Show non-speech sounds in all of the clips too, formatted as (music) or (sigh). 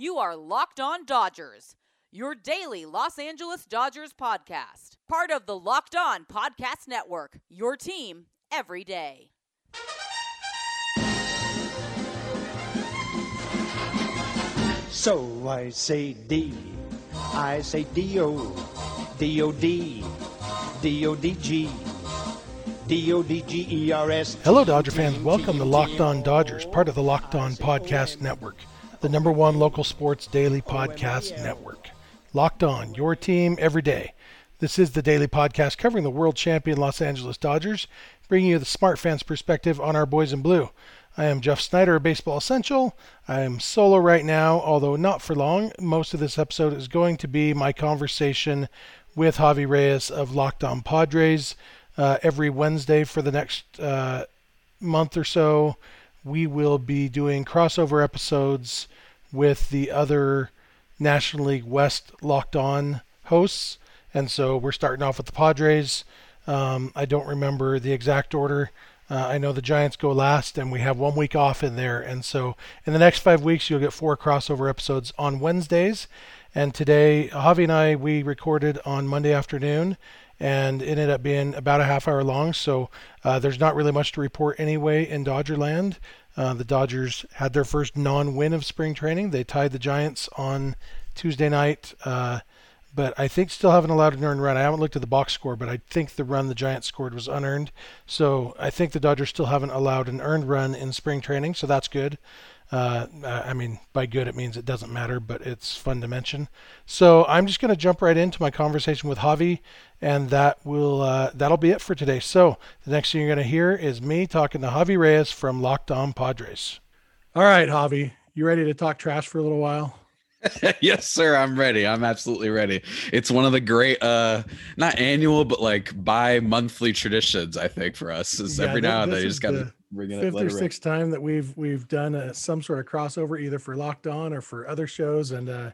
You are Locked On Dodgers, your daily Los Angeles Dodgers podcast. Part of the Locked On Podcast Network, your team every day. So I say D, I say D-O, D-O-D, D-O-D-G, D-O-D-G-E-R-S. Hello, Dodger fans. Welcome to Locked On Dodgers, part of the Locked On Podcast Network, the number one local sports daily podcast network. Locked On, your team every day. This is the daily podcast covering the world champion Los Angeles Dodgers, bringing you the smart fans perspective on our boys in blue. I am Jeff Snyder of Baseball Essential. I am solo right now, although not for long. Most of this episode is going to be my conversation with Javi Reyes of Locked On Padres. Uh, every Wednesday for the next uh, month or so, we will be doing crossover episodes with the other National League West Locked On hosts. And so we're starting off with the Padres. Um, I don't remember the exact order. Uh, I know the Giants go last, and we have one week off in there. And so, in the next five weeks, you'll get four crossover episodes on Wednesdays. And today, Javi and I, we recorded on Monday afternoon, and it ended up being about a half hour long. So, uh, there's not really much to report anyway in Dodgerland. Uh, the Dodgers had their first non win of spring training. They tied the Giants on Tuesday night. Uh, but I think still haven't allowed an earned run. I haven't looked at the box score, but I think the run the Giants scored was unearned. So I think the Dodgers still haven't allowed an earned run in spring training, so that's good. Uh, I mean, by good it means it doesn't matter, but it's fun to mention. So I'm just going to jump right into my conversation with Javi, and that will uh, that'll be it for today. So the next thing you're going to hear is me talking to Javi Reyes from Locked On Padres. All right, Javi, you ready to talk trash for a little while? (laughs) yes, sir. I'm ready. I'm absolutely ready. It's one of the great, uh, not annual, but like bi-monthly traditions. I think for us is yeah, every now and then you just got to bring it. Fifth or sixth time that we've we've done a, some sort of crossover, either for Locked On or for other shows, and uh,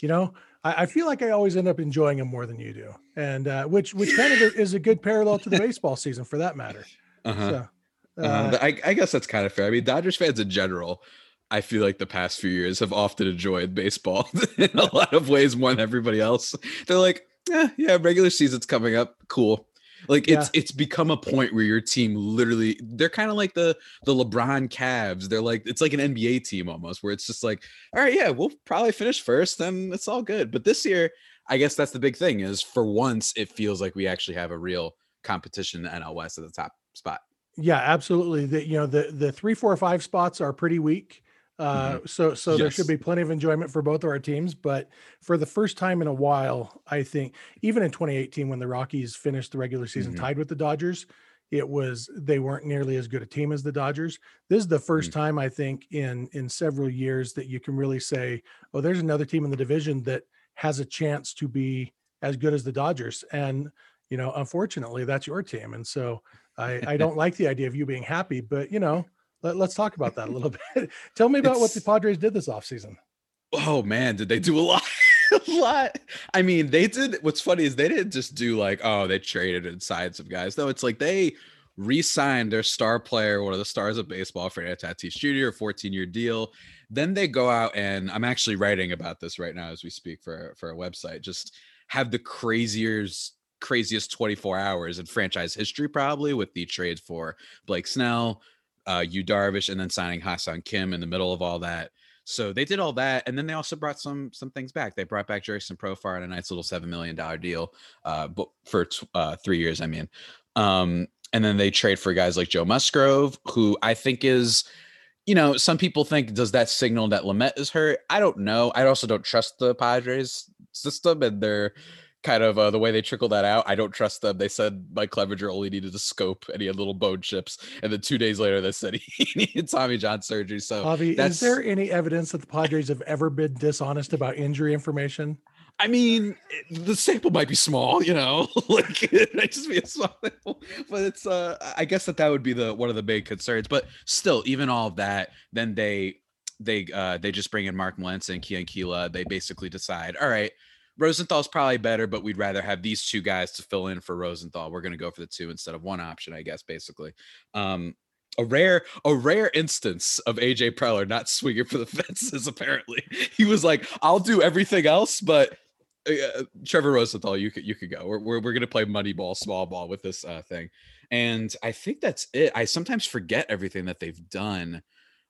you know, I, I, feel like I always end up enjoying them more than you do, and uh, which which kind of is a good parallel to the (laughs) baseball season for that matter. Uh-huh. So, uh, uh, I, I guess that's kind of fair. I mean, Dodgers fans in general I feel like the past few years have often enjoyed baseball (laughs) in a lot of ways more than everybody else. They're like, eh, yeah, regular season's coming up, cool. Like it's yeah. it's become a point where your team literally they're kind of like the the LeBron Cavs. They're like it's like an NBA team almost where it's just like, all right, yeah, we'll probably finish first, then it's all good. But this year, I guess that's the big thing is for once it feels like we actually have a real competition in the NL West at the top spot. Yeah, absolutely. The you know the the three, four, five spots are pretty weak. Uh, mm-hmm. so so yes. there should be plenty of enjoyment for both of our teams. But for the first time in a while, I think even in 2018 when the Rockies finished the regular season mm-hmm. tied with the Dodgers, it was they weren't nearly as good a team as the Dodgers. This is the 1st mm-hmm. time I think in in several years that you can really say, oh, there's another team in the division that has a chance to be as good as the Dodgers. And you know, unfortunately, that's your team. And so I I (laughs) don't like the idea of you being happy, but you know let, us talk about that a little (laughs) bit. (laughs) Tell me about it's, what the Padres did this offseason. Oh man, did they do a lot? (laughs) a lot. I mean, they did. What's funny is they didn't just do like, oh, they traded and signed some guys. No, it's like they re-signed their star player, one of the stars of baseball, Fernando Tatis Jr., a 14-year deal. Then they go out and I'm actually writing about this right now as we speak for for a website. Just have the craziest craziest 24 hours in franchise history, probably with the trades for Blake Snell, uh, Yu Darvish, and then signing Ha-Seong Kim in the middle of all that. So they did all that, and then they also brought some some things back. They brought back Jurickson Profar on a nice little seven million dollar deal, uh, but for uh, three years, I mean. Um, and then they trade for guys like Joe Musgrove, who I think is, you know, some people think does that signal that Lamet is hurt? I don't know. I also don't trust the Padres system and their kind of uh, the way they trickle that out. I don't trust them. They said Mike Clevinger only needed a scope and he had little bone chips. And then two days later, they said (laughs) he needed Tommy John surgery. So, Javi, is there any evidence that the Padres have ever been dishonest about injury information? I mean, the sample might be small, you know, (laughs) like it might just be a small sample, but it's, uh, I guess that that would be the one of the big concerns. But still, even all of that, then they, they, uh, they just bring in Mark Melancon and Keon Kela. They basically decide, all right, Rosenthal's probably better, but we'd rather have these two guys to fill in for Rosenthal. We're going to go for the two instead of one option, I guess, basically. Um, a rare a rare instance of AJ Preller not (laughs) swinging for the fences. Apparently, he was like, "I'll do everything else, but." Uh, Trevor Rosenthal, you could you could go. We're, we're, we're gonna play money ball, small ball with this uh, thing, and I think that's it. I sometimes forget everything that they've done,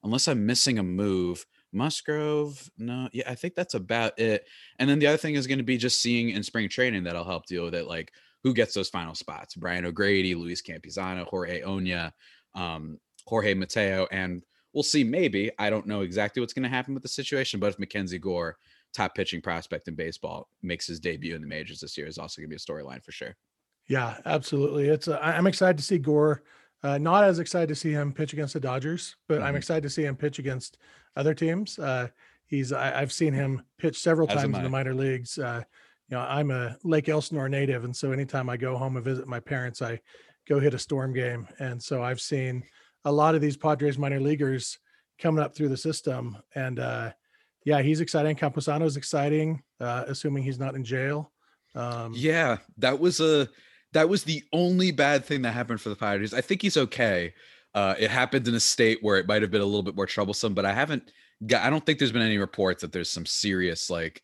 unless I'm missing a move. Musgrove, no, yeah, I think that's about it. And then the other thing is going to be just seeing in spring training that'll help deal with it. Like who gets those final spots? Brian O'Grady, Luis Campusano, Jorge Oña, um, Jorge Mateo, and we'll see. Maybe I don't know exactly what's going to happen with the situation, but if Mackenzie Gore, top pitching prospect in baseball, makes his debut in the majors this year, is also going to be a storyline for sure. Yeah, absolutely. It's uh, I'm excited to see Gore. Uh, not as excited to see him pitch against the Dodgers, but mm-hmm. I'm excited to see him pitch against other teams. Uh, he's I, have seen him pitch several as times in the minor leagues. Uh, you know, I'm a Lake Elsinore native, and so anytime I go home and visit my parents, I go hit a storm game. And so I've seen a lot of these Padres minor leaguers coming up through the system. And uh, yeah, he's exciting. Campusano is exciting, uh, assuming he's not in jail. Um, yeah, that was a that was the only bad thing that happened for the Padres. I think he's okay. Uh, it happened in a state where it might have been a little bit more troublesome, but I haven't got. I don't think there's been any reports that there's some serious like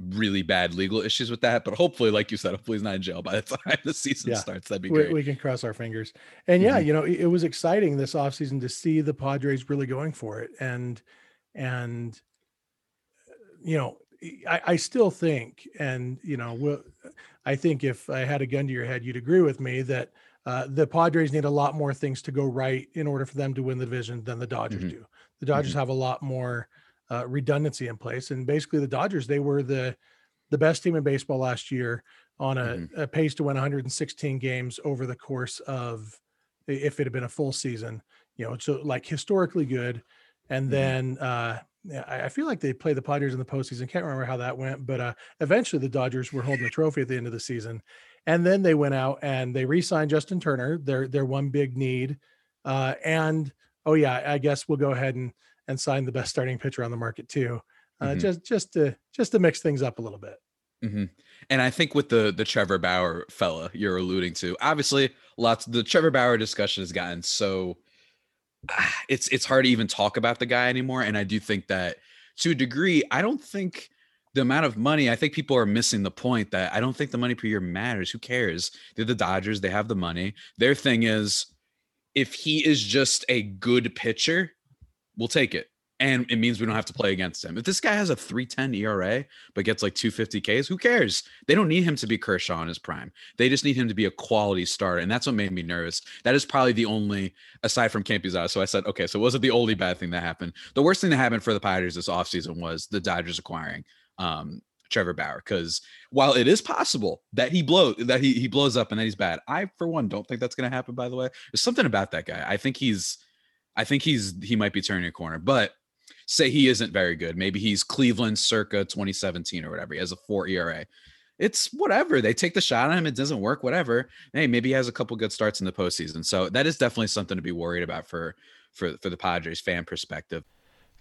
really bad legal issues with that. But hopefully, like you said, hopefully he's not in jail by the (laughs) time the season yeah. starts. That'd be great. We, we, can cross our fingers. And yeah, mm-hmm. you know, it, it, was exciting this offseason to see the Padres really going for it. And and you know, I, I still think, and you know, we'll, I think if I had a gun to your head, you'd agree with me that uh, the Padres need a lot more things to go right in order for them to win the division than the Dodgers mm-hmm. do. The Dodgers mm-hmm. have a lot more uh, redundancy in place. And basically, the Dodgers they were the the best team in baseball last year on a, mm-hmm. a pace to win 116 games over the course of if it had been a full season. You know, so like historically good. And mm-hmm. then uh, I feel like they played the Padres in the postseason. Can't remember how that went, but uh, eventually the Dodgers were holding the trophy at the end of the season, and then they went out and they re-signed Justin Turner, their their one big need, uh, and oh yeah, I guess we'll go ahead and and sign the best starting pitcher on the market too, uh, mm-hmm. just just to just to mix things up a little bit. Mm-hmm. And I think with the the Trevor Bauer fella you're alluding to, obviously, lots the Trevor Bauer discussion has gotten so it's it's hard to even talk about the guy anymore. And I do think that to a degree, I don't think the amount of money, I think people are missing the point that I don't think the money per year matters. Who cares? They're the Dodgers, they have the money. Their thing is if he is just a good pitcher, we'll take it. And it means we don't have to play against him. If this guy has a 310 ERA but gets like 250 Ks, who cares? They don't need him to be Kershaw in his prime. They just need him to be a quality starter. And that's what made me nervous. That is probably the only, aside from Campusano. So I said, okay, so was it the only bad thing that happened. The worst thing that happened for the Padres this offseason was the Dodgers acquiring um, Trevor Bauer. Because while it is possible that he blow that he, he blows up and that he's bad, I for one don't think that's gonna happen, by the way. There's something about that guy. I think he's I think he's he might be turning a corner, but say he isn't very good. Maybe he's Cleveland circa 2017 or whatever. He has a four ERA. It's whatever. They take the shot on him. It doesn't work, whatever. Hey, maybe he has a couple good starts in the postseason. So that is definitely something to be worried about for for for the Padres fan perspective.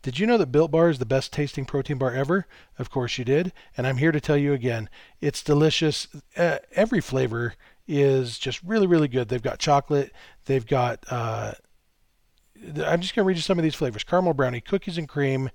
Did you know that Built Bar is the best tasting protein bar ever? Of course you did. And I'm here to tell you again, it's delicious. Uh, every flavor is just really, really good. They've got chocolate, they've got uh, I'm just going to read you some of these flavors caramel brownie, cookies and cream,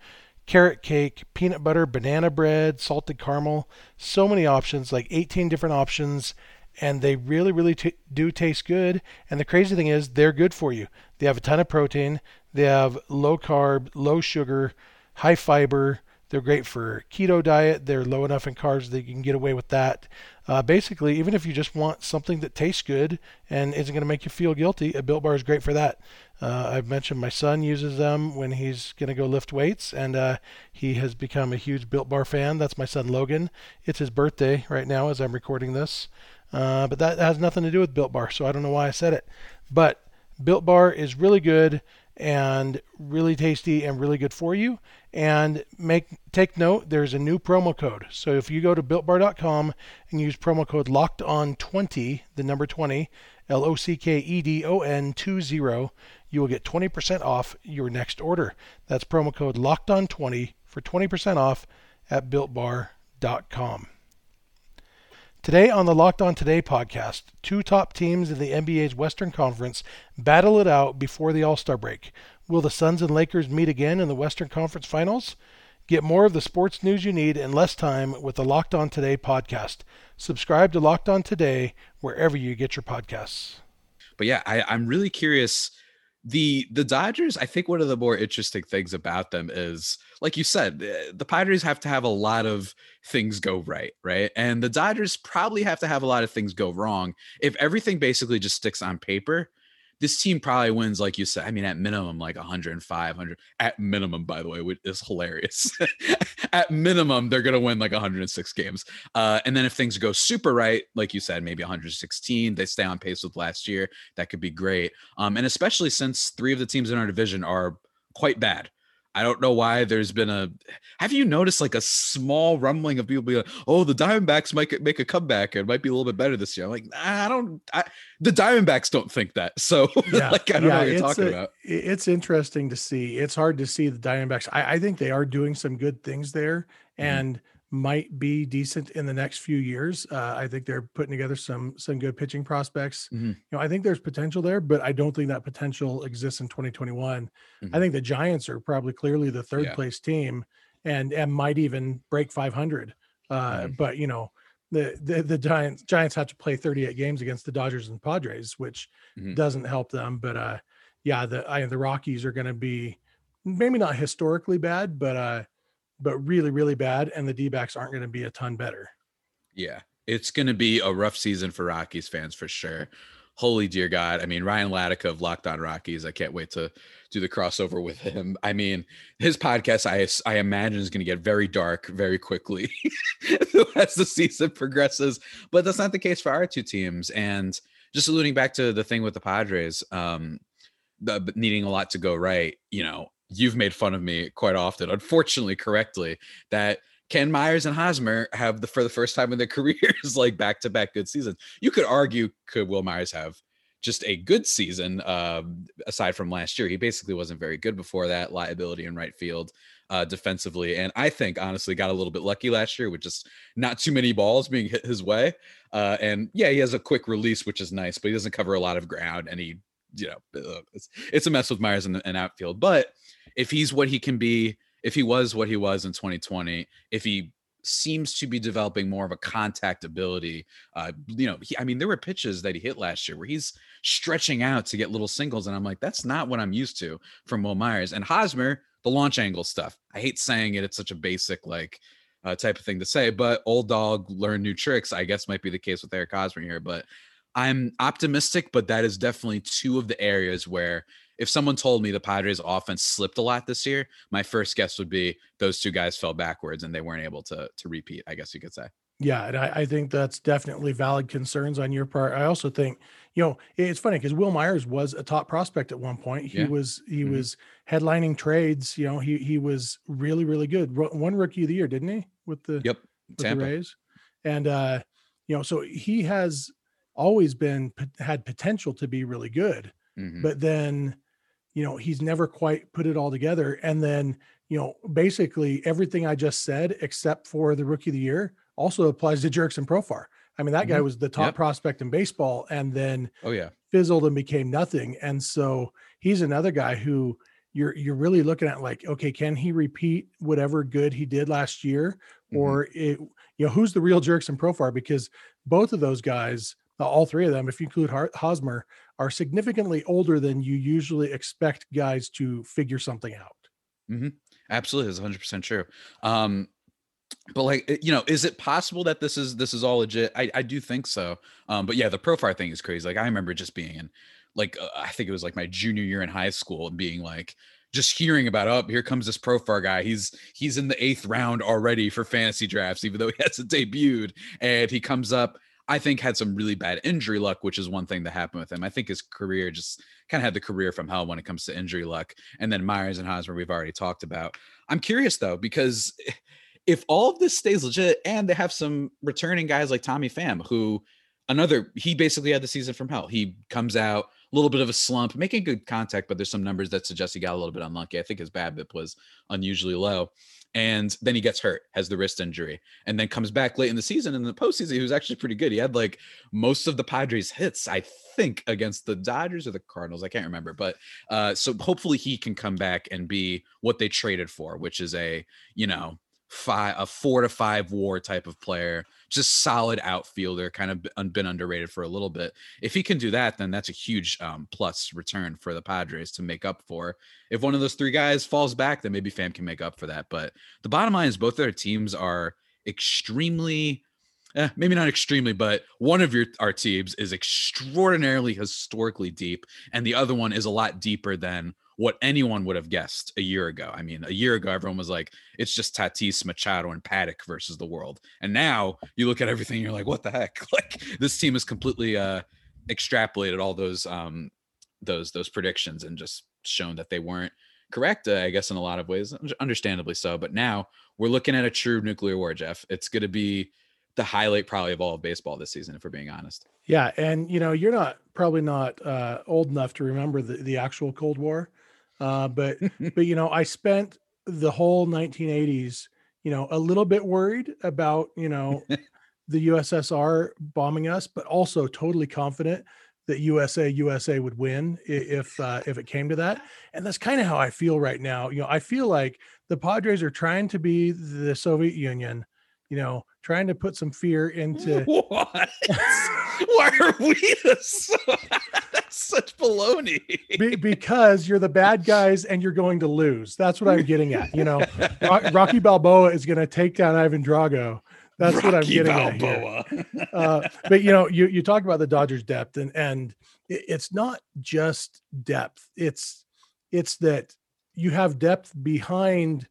carrot cake, peanut butter, banana bread, salted caramel. So many options, like 18 different options. And they really, really t- do taste good. And the crazy thing is, they're good for you. They have a ton of protein. They have low carb, low sugar, high fiber. They're great for keto diet. They're low enough in carbs that you can get away with that. Uh, basically, even if you just want something that tastes good and isn't going to make you feel guilty, a Built Bar is great for that. Uh, I've mentioned my son uses them when he's going to go lift weights, and uh, he has become a huge Built Bar fan. That's my son Logan. It's his birthday right now as I'm recording this, uh, but that has nothing to do with Built Bar, so I don't know why I said it. But Built Bar is really good and really tasty and really good for you. And make take note, there's a new promo code. So if you go to builtbar.com and use promo code locked on 20, the number 20, L O C K E D O N 20, you will get 20% off your next order. That's promo code locked on 20 for 20% off at builtbar.com. Today on the Locked On Today podcast, two top teams in the NBA's Western Conference battle it out before the All Star break. Will the Suns and Lakers meet again in the Western Conference Finals? Get more of the sports news you need in less time with the Locked On Today podcast. Subscribe to Locked On Today wherever you get your podcasts. But yeah, I, I'm really curious the the Dodgers, I think one of the more interesting things about them is, like you said, the Padres have to have a lot of things go right, right? And the Dodgers probably have to have a lot of things go wrong. If everything basically just sticks on paper, this team probably wins, like you said. I mean, at minimum, like 105, 100 at minimum, by the way, which is hilarious. (laughs) at minimum, they're going to win like 106 games. Uh, and then if things go super right, like you said, maybe 116, they stay on pace with last year. That could be great. Um, and especially since three of the teams in our division are quite bad. I don't know why there's been a. Have you noticed like a small rumbling of people being like, "Oh, the Diamondbacks might make a comeback It might be a little bit better this year"? I'm like, nah, I don't. I, the Diamondbacks don't think that. So, (laughs) yeah, like, I don't yeah, know what you're talking a, about. It's interesting to see. It's hard to see the Diamondbacks. I, I think they are doing some good things there, mm-hmm. and might be decent in the next few years. Uh, I think they're putting together some some good pitching prospects. Mm-hmm. You know, I think there's potential there, but I don't think that potential exists in 2021. Mm-hmm. I think the Giants are probably clearly the third yeah. place team, and and might even break 500. Uh, mm-hmm. But you know, the, the the Giants Giants have to play 38 games against the Dodgers and Padres, which mm-hmm. doesn't help them. But uh, yeah, the I, the Rockies are going to be maybe not historically bad, but uh but really, really bad. And the D backs aren't going to be a ton better. Yeah. It's going to be a rough season for Rockies fans for sure. Holy dear God. I mean, Ryan Latica of Locked On Rockies. I can't wait to do the crossover with him. I mean, his podcast, I, I imagine, is going to get very dark very quickly (laughs) as the season progresses. But that's not the case for our two teams. And just alluding back to the thing with the Padres, um, the, needing a lot to go right, you know, you've made fun of me quite often, unfortunately, correctly, that Ken Myers and Hosmer have the for the first time in their (laughs) careers like back to back good seasons. You could argue could Wil Myers have just a good season um, aside from last year. He basically wasn't very good before that. Liability in right field uh, defensively, and I think honestly got a little bit lucky last year with just not too many balls being hit his way. Uh, and yeah, he has a quick release, which is nice, but he doesn't cover a lot of ground, and he you know it's, it's a mess with Myers in, in outfield, but if he's what he can be, if he was what he was in 2020, if he seems to be developing more of a contact ability. Uh, you know, he, I mean, there were pitches that he hit last year where he's stretching out to get little singles, and I'm like, that's not what I'm used to from Wil Myers and Hosmer. The launch angle stuff. I hate saying it; it's such a basic like uh, type of thing to say, but old dog learn new tricks. I guess might be the case with Eric Hosmer here, but I'm optimistic. But that is definitely two of the areas where if someone told me the Padres offense slipped a lot this year, my first guess would be those two guys fell backwards and they weren't able to to repeat, I guess you could say. Yeah, and I, I think that's definitely valid concerns on your part. I also think, you know, it's funny because Wil Myers was a top prospect at one point. He yeah. was he mm-hmm. was headlining trades. You know, he he was really really good. One rookie of the year, didn't he? With the yep with the Rays, and uh, you know, so he has always been had potential to be really good, mm-hmm. but then you know he's never quite put it all together and then you know basically everything i just said except for the rookie of the year also applies to Jurickson Profar i mean that mm-hmm. guy was the top yep. prospect in baseball and then oh yeah fizzled and became nothing and so he's another guy who you're you're really looking at like okay can he repeat whatever good he did last year mm-hmm. or it, you know who's the real Jurickson Profar because both of those guys all three of them if you include Hosmer are significantly older than you usually expect guys to figure something out. Mm-hmm. Absolutely, it's 100 percent true. Um, but like you know, is it possible that this is this is all legit? I, I do think so. Um, but yeah, the Profar thing is crazy. Like I remember just being in, like uh, I think it was like my junior year in high school and being like, just hearing about oh here comes this Profar guy he's he's in the eighth round already for fantasy drafts even though he hasn't debuted and he comes up I think had some really bad injury luck, which is one thing that happened with him. I think his career just kind of had the career from hell when it comes to injury luck. And then Myers and Hosmer, we've already talked about. I'm curious though, because (laughs) if all of this stays legit and they have some returning guys like Tommy Pham, who another he basically had the season from hell. He comes out a little bit of a slump, making good contact, but there's some numbers that suggest he got a little bit unlucky. I think his BABIP was unusually low. And then he gets hurt, has the wrist injury, and then comes back late in the season. In the postseason, he was actually pretty good. He had like most of the Padres hits, I think, against the Dodgers or the Cardinals. I can't remember. But uh, so hopefully he can come back and be what they traded for, which is a, you know, five a four to five war type of player just solid outfielder kind of been underrated for a little bit. If he can do that then that's a huge um, plus return for the padres to make up for. If one of those three guys falls back then maybe Pham can make up for that but the bottom line is both of their teams are extremely eh, maybe not extremely, but one of your our teams is extraordinarily historically deep, and the other one is a lot deeper than what anyone would have guessed a year ago. I mean, a year ago, everyone was like, it's just Tatis, Machado, and Paddack versus the world. And now you look at everything, you're like, what the heck? (laughs) Like this team has completely uh, extrapolated all those um, those those predictions and just shown that they weren't correct. Uh, I guess in a lot of ways, understandably so. But now we're looking at a true nuclear war, Jeff. It's going to be the highlight probably of all of baseball this season, if we're being honest. Yeah, and you know, you're not probably not uh, old enough to remember the, the actual Cold War, uh, but (laughs) but you know, I spent the whole 1980s, you know, a little bit worried about you know (laughs) the USSR bombing us, but also totally confident that USA USA would win if uh, if it came to that. And that's kind of how I feel right now. You know, I feel like the Padres are trying to be the Soviet Union. You know, trying to put some fear into (laughs) what? Why are we so, that's (laughs) such baloney? Be, because you're the bad guys and you're going to lose. That's what I'm getting at. You know, (laughs) Rocky Balboa is going to take down Ivan Drago. That's Rocky what I'm getting Balboa. at. Here. (laughs) Uh, but you know, you you talk about the Dodgers' depth, and and it's not just depth. It's it's that you have depth behind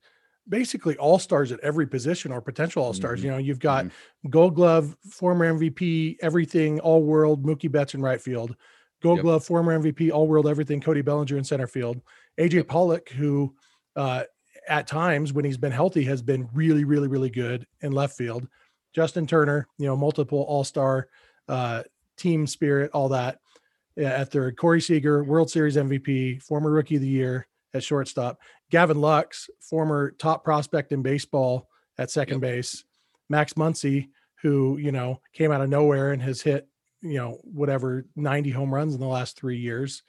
basically all stars at every position or potential all stars. Mm-hmm. You know, you've got mm-hmm. Gold Glove, former MVP, everything, all world, Mookie Betts in right field, Gold yep. Glove, former MVP, all world, everything, Cody Bellinger in center field, AJ yep. Pollock, who uh, at times when he's been healthy has been really, really, really good in left field. Justin Turner, you know, multiple all star uh, team spirit, all that. At third, Corey Seager, World Series MVP, former Rookie of the Year at shortstop. Gavin Lux, former top prospect in baseball at second yep. base. Max Muncy, who, you know, came out of nowhere and has hit, you know, whatever 90 home runs in the last three years.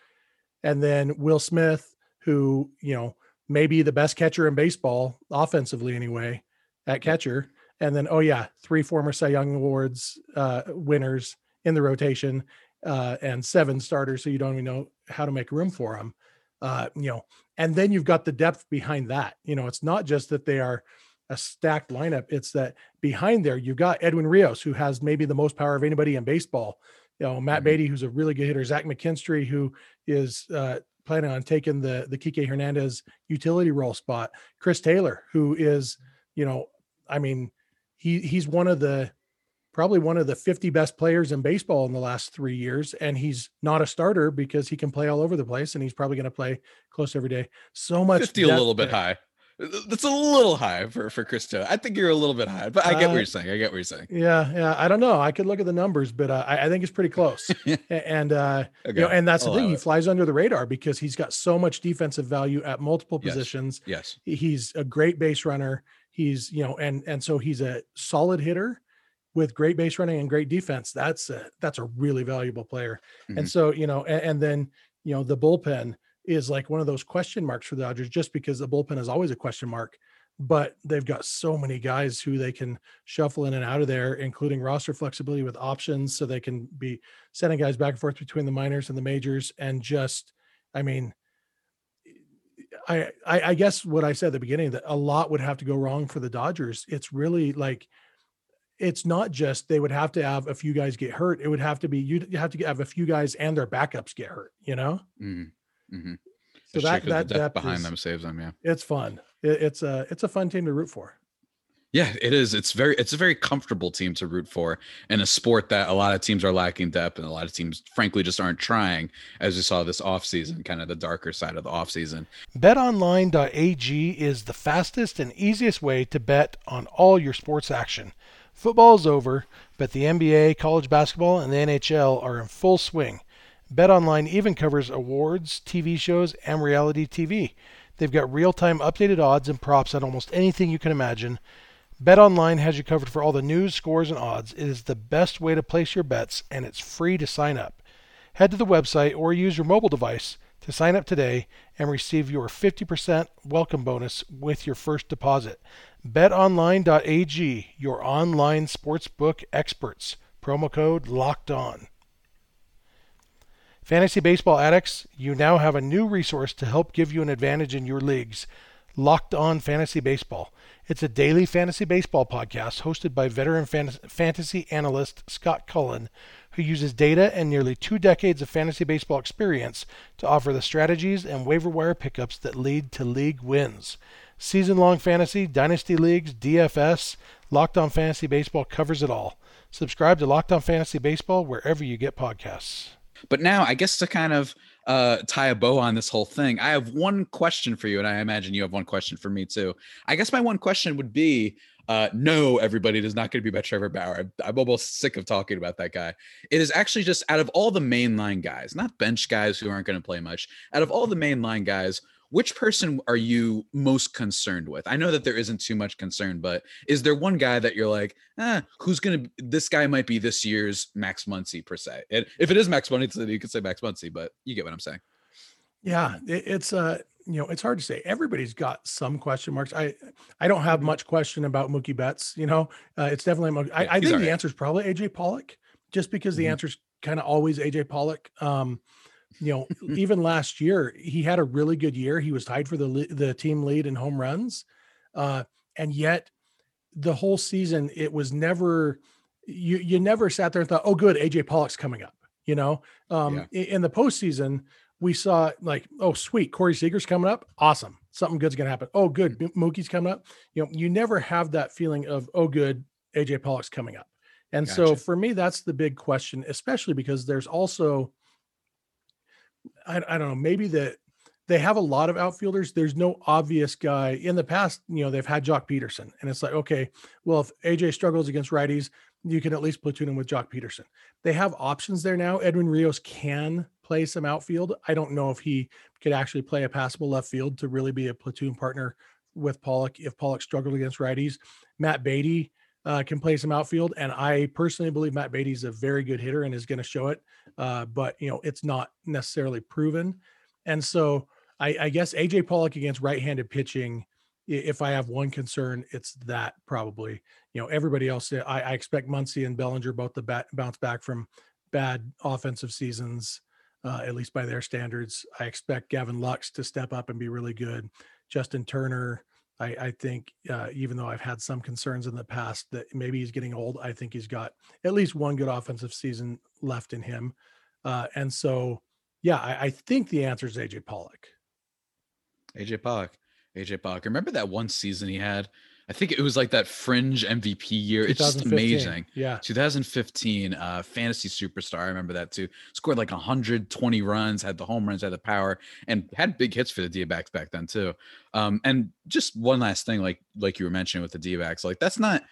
And then Will Smith, who, you know, may be the best catcher in baseball, offensively anyway, at catcher. And then, oh, yeah, three former Cy Young Awards uh, winners in the rotation uh, and seven starters. So you don't even know how to make room for them. Uh, you know, and then you've got the depth behind that. You know, it's not just that they are a stacked lineup, it's that behind there you've got Edwin Rios, who has maybe the most power of anybody in baseball. You know, Matt mm-hmm. Beaty, who's a really good hitter, Zach McKinstry, who is uh, planning on taking the the Kike Hernandez utility role spot. Chris Taylor, who is, you know, I mean, he he's one of the probably one of the 50 best players in baseball in the last three years. And he's not a starter because he can play all over the place and he's probably going to play close every day. So much 50 a little bit high. That's a little high for for Christo. I think you're a little bit high, but I get uh, what you're saying. I get what you're saying. Yeah, yeah. I don't know. I could look at the numbers, but uh, I, I, think it's pretty close. (laughs) and uh, okay. you know, and that's I'll the thing. He flies under the radar because he's got so much defensive value at multiple yes. positions. Yes, he's a great base runner. He's you know, and and so he's a solid hitter with great base running and great defense, that's a, that's a really valuable player. Mm-hmm. And so, you know, and, and, then, you know, the bullpen is like one of those question marks for the Dodgers just because the bullpen is always a question mark, but they've got so many guys who they can shuffle in and out of there, including roster flexibility with options. So they can be sending guys back and forth between the minors and the majors. And just, I mean, I, I, I guess what I said at the beginning that a lot would have to go wrong for the Dodgers. It's really like it's not just they would have to have a few guys get hurt. It would have to be you'd have to have a few guys and their backups get hurt. You know. Mm-hmm. Mm-hmm. So that that the depth behind is, them saves them. Yeah, it's fun. It, it's a it's a fun team to root for. Yeah, it is. It's very it's a very comfortable team to root for in a sport that a lot of teams are lacking depth and a lot of teams frankly just aren't trying as we saw this offseason, kind of the darker side of the offseason. BetOnline.ag is the fastest and easiest way to bet on all your sports action. Football is over, but the NBA, college basketball, and the NHL are in full swing. BetOnline even covers awards, TV shows, and reality TV. They've got real-time updated odds and props on almost anything you can imagine. BetOnline has you covered for all the news, scores, and odds. It is the best way to place your bets, and it's free to sign up. Head to the website or use your mobile device to sign up today and receive your 50% welcome bonus with your first deposit. BetOnline.ag, your online sportsbook experts. Promo code LOCKED ON. Fantasy baseball addicts, you now have a new resource to help give you an advantage in your leagues. Locked On Fantasy Baseball. It's a daily fantasy baseball podcast hosted by veteran fantasy analyst Scott Cullen, who uses data and nearly two decades of fantasy baseball experience to offer the strategies and waiver wire pickups that lead to league wins. Season long fantasy, dynasty leagues, DFS, Locked On Fantasy Baseball covers it all. Subscribe to Locked On Fantasy Baseball wherever you get podcasts. But now, I guess to kind of uh, tie a bow on this whole thing, I have one question for you, and I imagine you have one question for me too. I guess my one question would be uh, no, everybody, it is not going to be about Trevor Bauer. I'm, I'm, almost sick of talking about that guy. It is actually just out of all the mainline guys, not bench guys who aren't going to play much, out of all the mainline guys, which person are you most concerned with? I know that there isn't too much concern, but is there one guy that you're like, eh, who's gonna? This guy might be this year's Max Muncy per se. And if it is Max Muncy, you could say Max Muncy, but you get what I'm saying. Yeah, it, it's uh, you know, it's hard to say. Everybody's got some question marks. I I don't have much question about Mookie Betts. You know, uh, it's definitely. I, I think the answer is probably AJ Pollock, just because mm-hmm. the answer is kind of always AJ Pollock. Um, you know, (laughs) even last year he had a really good year. He was tied for the the team lead in home runs, uh, and yet the whole season it was never you you never sat there and thought, oh, good, AJ Pollock's coming up. You know, um, yeah. in the postseason we saw like, oh, sweet, Corey Seager's coming up, awesome, something good's gonna happen. Oh, good, Mookie's coming up. You know, you never have that feeling of, oh, good, AJ Pollock's coming up. And gotcha. so for me, that's the big question, especially because there's also I, I don't know, maybe that they have a lot of outfielders. There's no obvious guy in the past. You know, they've had Joc Pederson, and it's like, okay, well, if AJ struggles against righties, you can at least platoon him with Joc Pederson. They have options there now. Edwin Rios can play some outfield. I don't know if he could actually play a passable left field to really be a platoon partner with Pollock if Pollock struggled against righties. Matt Beaty uh, can play some outfield, and I personally believe Matt Beaty is a very good hitter and is going to show it. Uh, but you know, it's not necessarily proven. And so I, I guess AJ Pollock against right-handed pitching. If I have one concern, it's that probably. You know, everybody else. I, I expect Muncy and Bellinger both to bat, bounce back from bad offensive seasons, uh, at least by their standards. I expect Gavin Lux to step up and be really good. Justin Turner, I, I think uh, even though I've had some concerns in the past that maybe he's getting old, I think he's got at least one good offensive season left in him. Uh, and so, yeah, I, I, think the answer is AJ Pollock. AJ Pollock. AJ Pollock. Remember that one season he had I think it was like that fringe MVP year. It's just amazing. Yeah. 2015, uh, fantasy superstar. I remember that too. Scored like 120 runs, had the home runs, had the power, and had big hits for the D-backs back then too. Um, and just one last thing, like like you were mentioning with the D-backs, like that's not,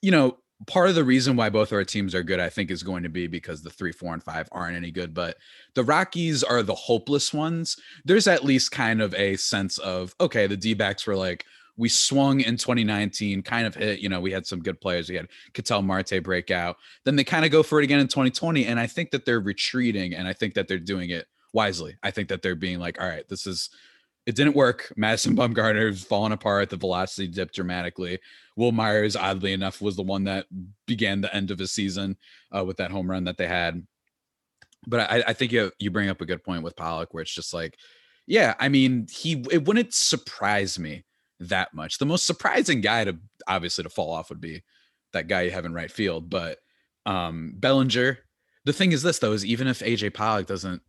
you know, part of the reason why both our teams are good, I think, is going to be because the three, four, and five aren't any good. But the Rockies are the hopeless ones. There's at least kind of a sense of okay, the D backs were like, we swung in 2019, kind of hit, you know, we had some good players. We had Ketel Marte breakout. Then they kind of go for it again in 2020. And I think that they're retreating and I think that they're doing it wisely. I think that they're being like, all right, this is it didn't work. (laughs) Madison Bumgarner's fallen apart. The velocity dipped dramatically. Wil Myers, oddly enough, was the one that began the end of his season uh, with that home run that they had. But I, I think you you bring up a good point with Pollock, where it's just like, yeah, I mean, he it wouldn't surprise me that much. The most surprising guy to obviously to fall off would be that guy you have in right field. But um Bellinger, the thing is this though, is even if AJ Pollock doesn't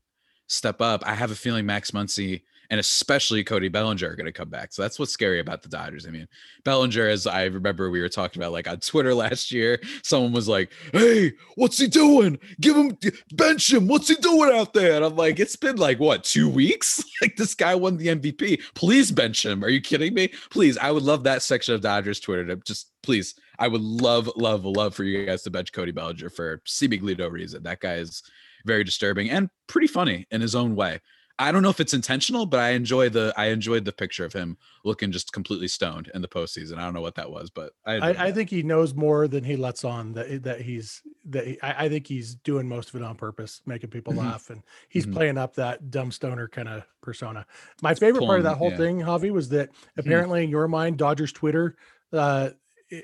step up, I have a feeling Max Muncy and especially Cody Bellinger are going to come back. So that's what's scary about the Dodgers. I mean, Bellinger, as I remember we were talking about, like on Twitter (laughs) last year, someone was like, "Hey, what's he doing? Give him bench him. What's he doing out there?" And I'm like, "It's been like what two weeks? (laughs) like this guy won the MVP. Please bench him. Are you kidding me? Please, I would love that section of Dodgers Twitter to just please. I would love, love, love for you guys to bench Cody Bellinger for seemingly no reason. That guy is very disturbing and pretty funny in his own way. I don't know if it's intentional, but I enjoy the I enjoyed the picture of him looking just completely stoned in the postseason. I don't know what that was, but I, I, I think he knows more than he lets on. That that he's that he, I, I think he's doing most of it on purpose, making people Mhm. laugh, and he's Mhm. playing up that dumb stoner kind of persona. My favorite part of that whole yeah. thing, Javi, was that apparently in your mind, Dodgers Twitter uh,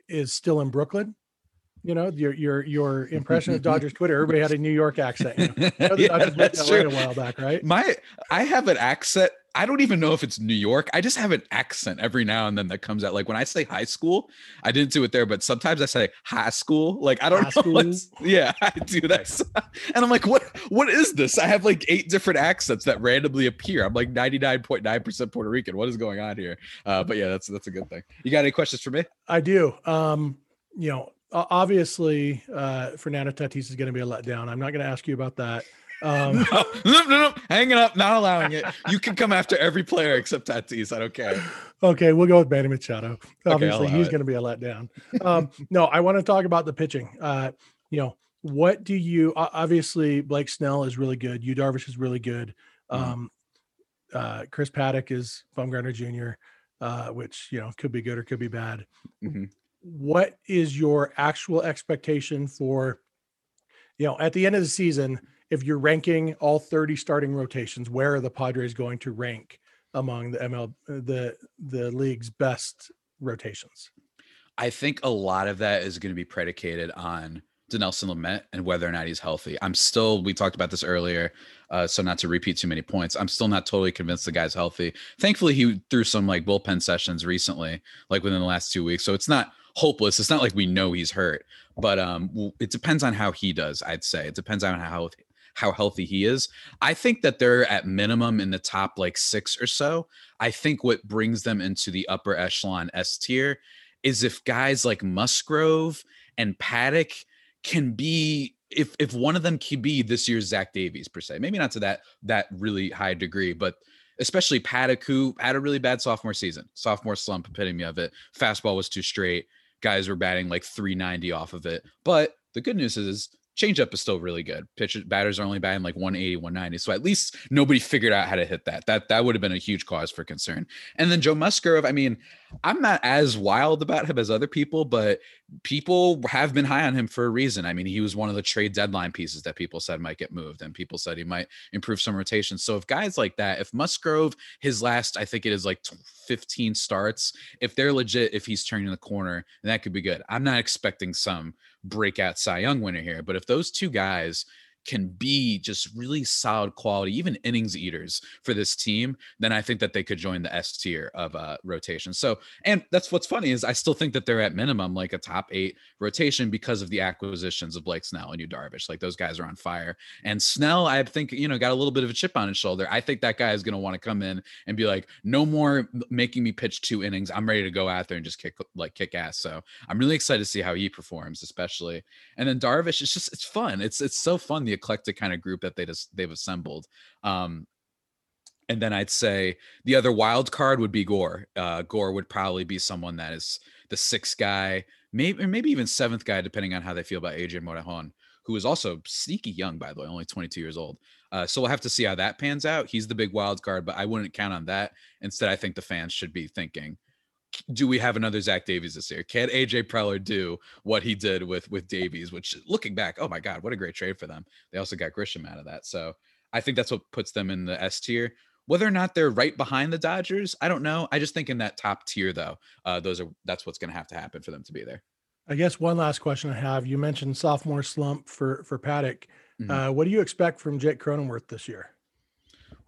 is still in Brooklyn. You know, your your your (laughs) impression of Dodgers Twitter. Everybody had a New York accent. You know? (laughs) You know, the Yeah, that's true. a while back, right? My I have an accent. I don't even know if it's New York. I just have an accent every now and then that comes out. Like when I say high school, I didn't do it there, but sometimes I say high school. Like I don't High know. (laughs) What's, yeah, I do that. And I'm like, what? What is this? I have like eight different accents that randomly appear. I'm like 99.9% Puerto Rican. What is going on here? Uh, but yeah, that's that's a good thing. You got any questions for me? I do. Um, you know, obviously, uh, Fernando Tatis is going to be a letdown. I'm not going to ask you about that. Um, (laughs) no, no, no, hanging up, not allowing it. You can come after every player except Tatis. I don't care. okay, we'll go with Manny Machado. Obviously, allow he's going to be a letdown. Um, no, I want to talk about the pitching. Uh, you know, what do you? Obviously, Blake Snell is really good. Yu Darvish is really good. Mhm. Um, uh, Chris Paddack is Bumgarner Jr., uh, which you know could be good or could be bad. Mhm. What is your actual expectation for? You know, at the end of the season, if you're ranking all 30 starting rotations, where are the Padres going to rank among the ML the the league's best rotations? I think a lot of that is going to be predicated on Dinelson Lamet and whether or not he's healthy. I'm still, we talked about this earlier, uh, so not to repeat too many points. I'm still not totally convinced the guy's healthy. Thankfully, he threw some like bullpen sessions recently, like within the last two weeks. So it's not hopeless. It's not like we know he's hurt, but um, it depends on how he does. I'd say it depends on how how healthy he is. I think that they're at minimum in the top like six or so. I think what brings them into the upper echelon S tier is if guys like Musgrove and Paddack can be if if one of them can be this year's Zach Davies per se, maybe not to that that really high degree, but especially Paddack who had a really bad sophomore season, sophomore slump epitome of it. Fastball was too straight. Guys were batting like 390 off of it. But the good news is changeup is still really good. Pitchers batters are only batting like 180, 190. So at least nobody figured out how to hit that. That that would have been a huge cause for concern. And then Joe Musgrove, I mean, I'm not as wild about him as other people, but people have been high on him for a reason. I mean, he was one of the trade deadline pieces that people said might get moved, and people said he might improve some rotation. So if guys like that, if Musgrove, his last, I think it is like 15 starts, if they're legit, if he's turning the corner, that could be good. I'm not expecting some breakout Cy Young winner here, but if those two guys can be just really solid quality, even innings eaters for this team, then I think that they could join the S tier of uh, rotation. So, and that's what's funny is I still think that they're at minimum like a top eight rotation because of the acquisitions of Blake Snell and Yu Darvish. Like those guys are on fire. And Snell, I think you know got a little bit of a chip on his shoulder. I think that guy is going to want to come in and be like, no more making me pitch two innings. I'm ready to go out there and just kick like kick ass. So I'm really excited to see how he performs, especially. And then Darvish, it's just it's fun. It's it's so fun the eclectic kind of group that they just they've assembled. Um, and then I'd say the other wild card would be Gore. Uh, Gore would probably be someone that is the sixth guy, maybe maybe even seventh guy, depending on how they feel about Adrian Morejon, who is also sneaky young, by the way, only 22 years old. Uh, so we'll have to see how that pans out. He's the big wild card, but I wouldn't count on that. Instead, I think the fans should be thinking, do we have another Zach Davies this year? Can AJ Preller do what he did with with Davies? Which, looking back, oh my God, what a great trade for them. They also got Grisham out of that, so I think that's what puts them in the S tier. Whether or not they're right behind the Dodgers, I don't know. I just think in that top tier, though, uh, those are that's what's going to have to happen for them to be there. I guess one last question I have. You mentioned sophomore slump for for Paddack. Mhm. Uh, what do you expect from Jake Cronenworth this year?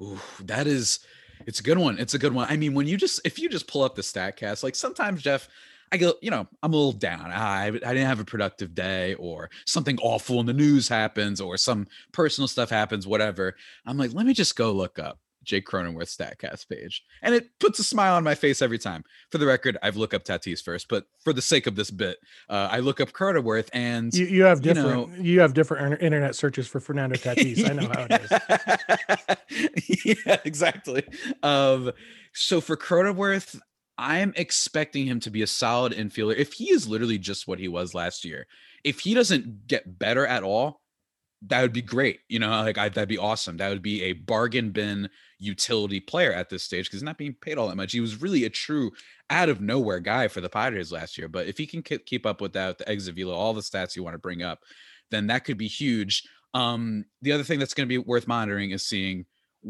Ooh, that is it's a good one. It's a good one. I mean, when you just if you just pull up the stat cast, like sometimes Jeff, I go, you know, I'm a little down. I I didn't have a productive day, or something awful in the news happens, or some personal stuff happens, whatever. I'm like, let me just go look up Jake Cronenworth's StatCast page, and it puts a smile on my face every time. For the record, I've looked up Tatis first, but for the sake of this bit, uh, I look up Cronenworth, and You, you have you different you, have different internet searches for Fernando Tatis. I know how it is. is. (laughs) yeah, exactly. Um, so for Cronenworth, I'm expecting him to be a solid infielder. If he is literally just what he was last year, if he doesn't get better at all, that would be great. You know, like I, that'd be awesome. That would be a bargain bin utility player at this stage because he's not being paid all that much. He was really a true out of nowhere guy for the Padres last year. But if he can keep up with that, the exit velo, all the stats you want to bring up, then that could be huge. Um, the other thing that's going to be worth monitoring is seeing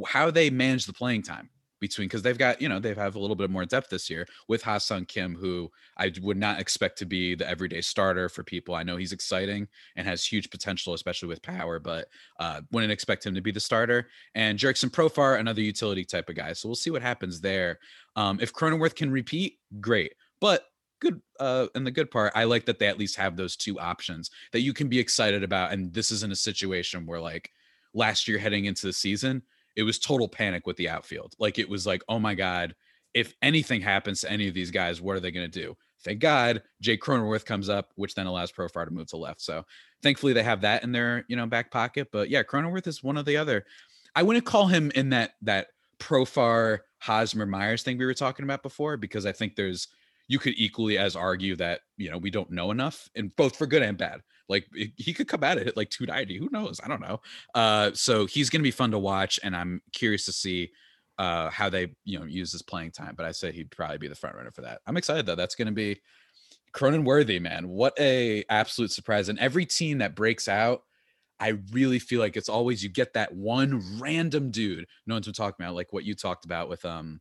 how they manage the playing time between because they've got you know they have a little bit more depth this year with Ha-Seong Kim, who I would not expect to be the everyday starter for people. I know he's exciting and has huge potential, especially with power, but uh, wouldn't expect him to be the starter. And Jurickson Profar, another utility type of guy. So we'll see what happens there. Um, if Cronenworth can repeat, great. But good uh and the good part i like that they at least have those two options that you can be excited about and this isn't a situation where like last year heading into the season it was total panic with the outfield. Like it was like, oh my God, if anything happens to any of these guys, what are they going to do? Thank God Jake Cronenworth comes up, which then allows Profar to move to left. So thankfully they have that in their, you know, back pocket. But yeah, Cronenworth is one of the other. I wouldn't call him in that that Profar Hosmer Myers thing we were talking about before, because I think there's you could equally as argue that you know we don't know enough and both for good and bad like he could come out and hit like 290 who knows i don't know uh so he's gonna be fun to watch and i'm curious to see uh how they you know use his playing time but i say he'd probably be the front runner for that i'm excited though that's gonna be cronin worthy man what a absolute surprise and every team that breaks out I really feel like it's always you get that one random dude. No one's been talking about like what you talked about with um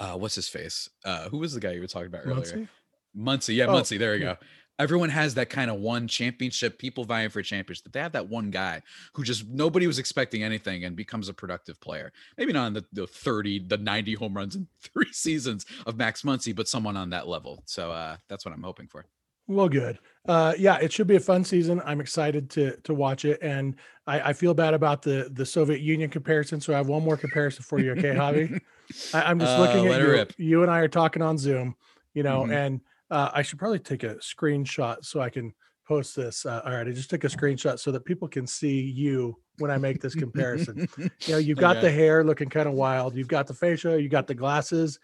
uh, what's his face? Uh, who was the guy you were talking about earlier? Muncy yeah, oh, Muncy. There you go. Everyone has that kind of one championship, people vying for a championship. They have that one guy who just nobody was expecting anything and becomes a productive player. Maybe not in the, the 30, the 90 home runs in (laughs) three seasons of Max Muncy, but someone on that level. So uh, that's what I'm hoping for. Well, good. Uh, yeah, it should be a fun season. I'm excited to to watch it, and I, I, feel bad about the the Soviet Union comparison. So I have one more comparison for you, okay, Javi? (laughs) I, am just looking uh, at you. You and I are talking on Zoom, you know, mm-hmm. and uh, I should probably take a screenshot so I can post this. Uh, all right, I just took a screenshot so that people can see you when I make this comparison. you know, you've got okay. the hair looking kind of wild. You've got the facial. You got the glasses.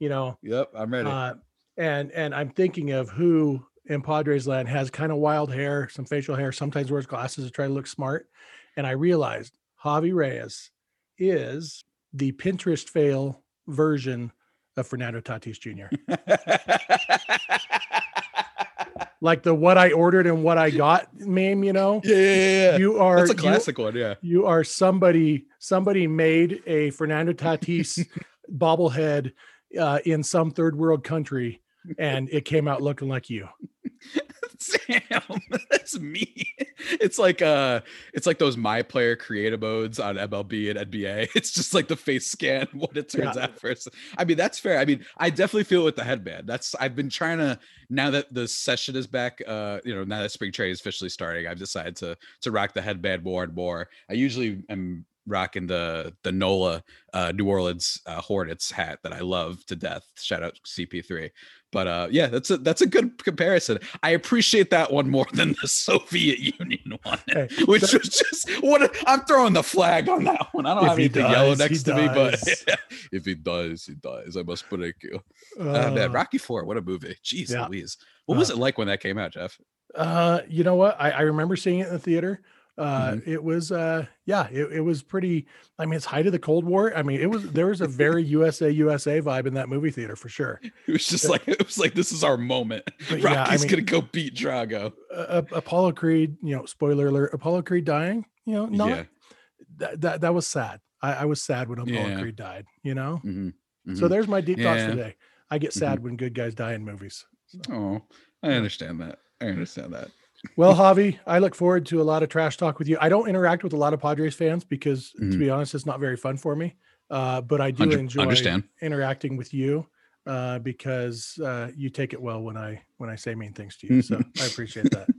You know. Yep, I'm ready. Uh, and and I'm thinking of who in Padres land has kind of wild hair, some facial hair, sometimes wears glasses to try to look smart. And I realized Javi Reyes is the Pinterest fail version of Fernando Tatis Jr. (laughs) like the what I ordered and what I (laughs) got meme, you know? Yeah, yeah, yeah. You are That's a classic you, one, yeah. You are somebody somebody made a Fernando Tatis (laughs) bobblehead uh, in some third world country and it came out looking like you. Sam, (laughs) that's me. It's like uh it's like those my player creative modes on MLB and NBA. (laughs) It's just like the face scan (laughs) what it turns yeah. out first. I mean, that's fair. I mean, I definitely feel with the headband. That's I've been trying to now that the session is back, uh, you know, now that spring trade is officially starting, I've decided to to rock the headband more and more. I usually am rocking the the Nola uh, New Orleans uh, Hornets hat that I love to death. Shout out CP3. But uh, yeah, that's a that's a good comparison. I appreciate that one more than the Soviet Union (laughs) one, hey, which that, was just what I'm throwing the flag on that one. I don't have anything does, yellow next to does. me, but (laughs) if he does, he does. I must break you. Uh, uh, man, Rocky Four, what a movie! Jeez yeah. Louise, what was uh, it like when that came out, Jeff? Uh, you know what? I, I remember seeing it in the theater uh mm-hmm. it was uh yeah it, it was pretty i mean it's height of the cold war i mean it was there was a very (laughs) usa usa vibe in that movie theater for sure it was just like it was like this is our moment rocky's yeah, I mean, gonna go beat drago uh, apollo creed you know spoiler alert apollo creed dying you know not yeah. that, that that was sad I, I was sad when apollo yeah. creed died you know mm-hmm. Mm-hmm. so there's my deep thoughts today i get sad mm-hmm. when good guys die in movies so. oh i understand that i understand that well, Javi, I look forward to a lot of trash talk with you. I don't interact with a lot of Padres fans because, mm-hmm. to be honest, it's not very fun for me. Uh, but I do enjoy understand. interacting with you uh, because uh, you take it well when I when I say mean things to you. So I appreciate that. (laughs)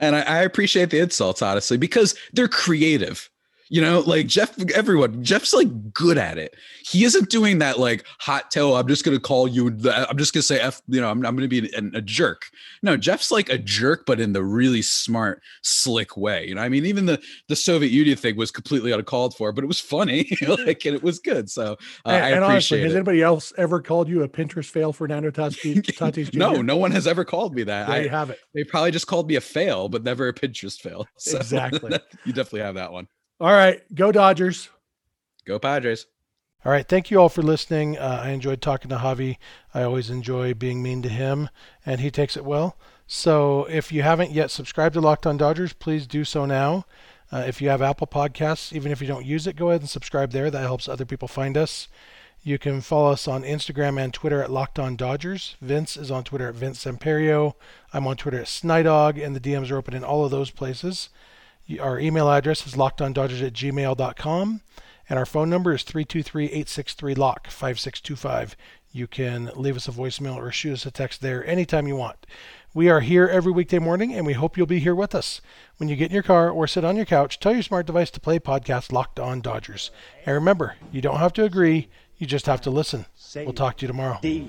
And I, I appreciate the insults, honestly, because they're creative You know, like Jeff, everyone, Jeff's like good at it. He isn't doing that like hot tail. I'm just gonna call you. I'm just gonna say f. You know, I'm, I'm gonna be a, a jerk. No, Jeff's like a jerk, but in the really smart, slick way. You know, I mean, even the the Soviet Union thing was completely uncalled for, but it was funny, (laughs) like, and it was good. So uh, and, I and honestly, appreciate has anybody else ever called you a Pinterest fail, Fernando Tatis? (laughs) Tatis no, no one has ever called me that. There I, have it. they probably just called me a fail, but never a Pinterest fail. (laughs) So Exactly. you definitely have that one. All right, go Dodgers. Go Padres. All right. Thank you all for listening. Uh, I enjoyed talking to Javi. I always enjoy being mean to him, and he takes it well. So if you haven't yet subscribed to Locked On Dodgers, please do so now. Uh, if you have Apple Podcasts, even if you don't use it, go ahead and subscribe there. That helps other people find us. You can follow us on Instagram and Twitter at Locked On Dodgers. Vince is on Twitter at Vince Semperio. I'm on Twitter at Snydog, and the DMs are open in all of those places. Our email address is lockedondodgers at gmail.com. And our phone number is 323-863-LOCK, 5625. You can leave us a voicemail or shoot us a text there anytime you want. We are here every weekday morning, and we hope you'll be here with us. When you get in your car or sit on your couch, tell your smart device to play podcast Locked On Dodgers. And remember, you don't have to agree, you just have to listen. We'll talk to you tomorrow. D.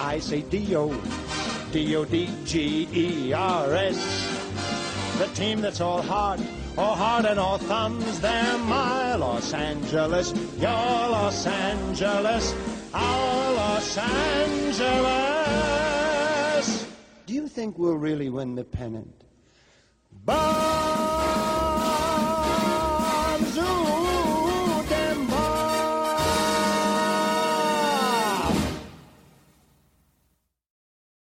I say D-O. D-O-D-G-E-R-S. The team that's all heart, all heart and all thumbs. They're my Los Angeles, your Los Angeles, our Los Angeles. Do you think we'll really win the pennant? But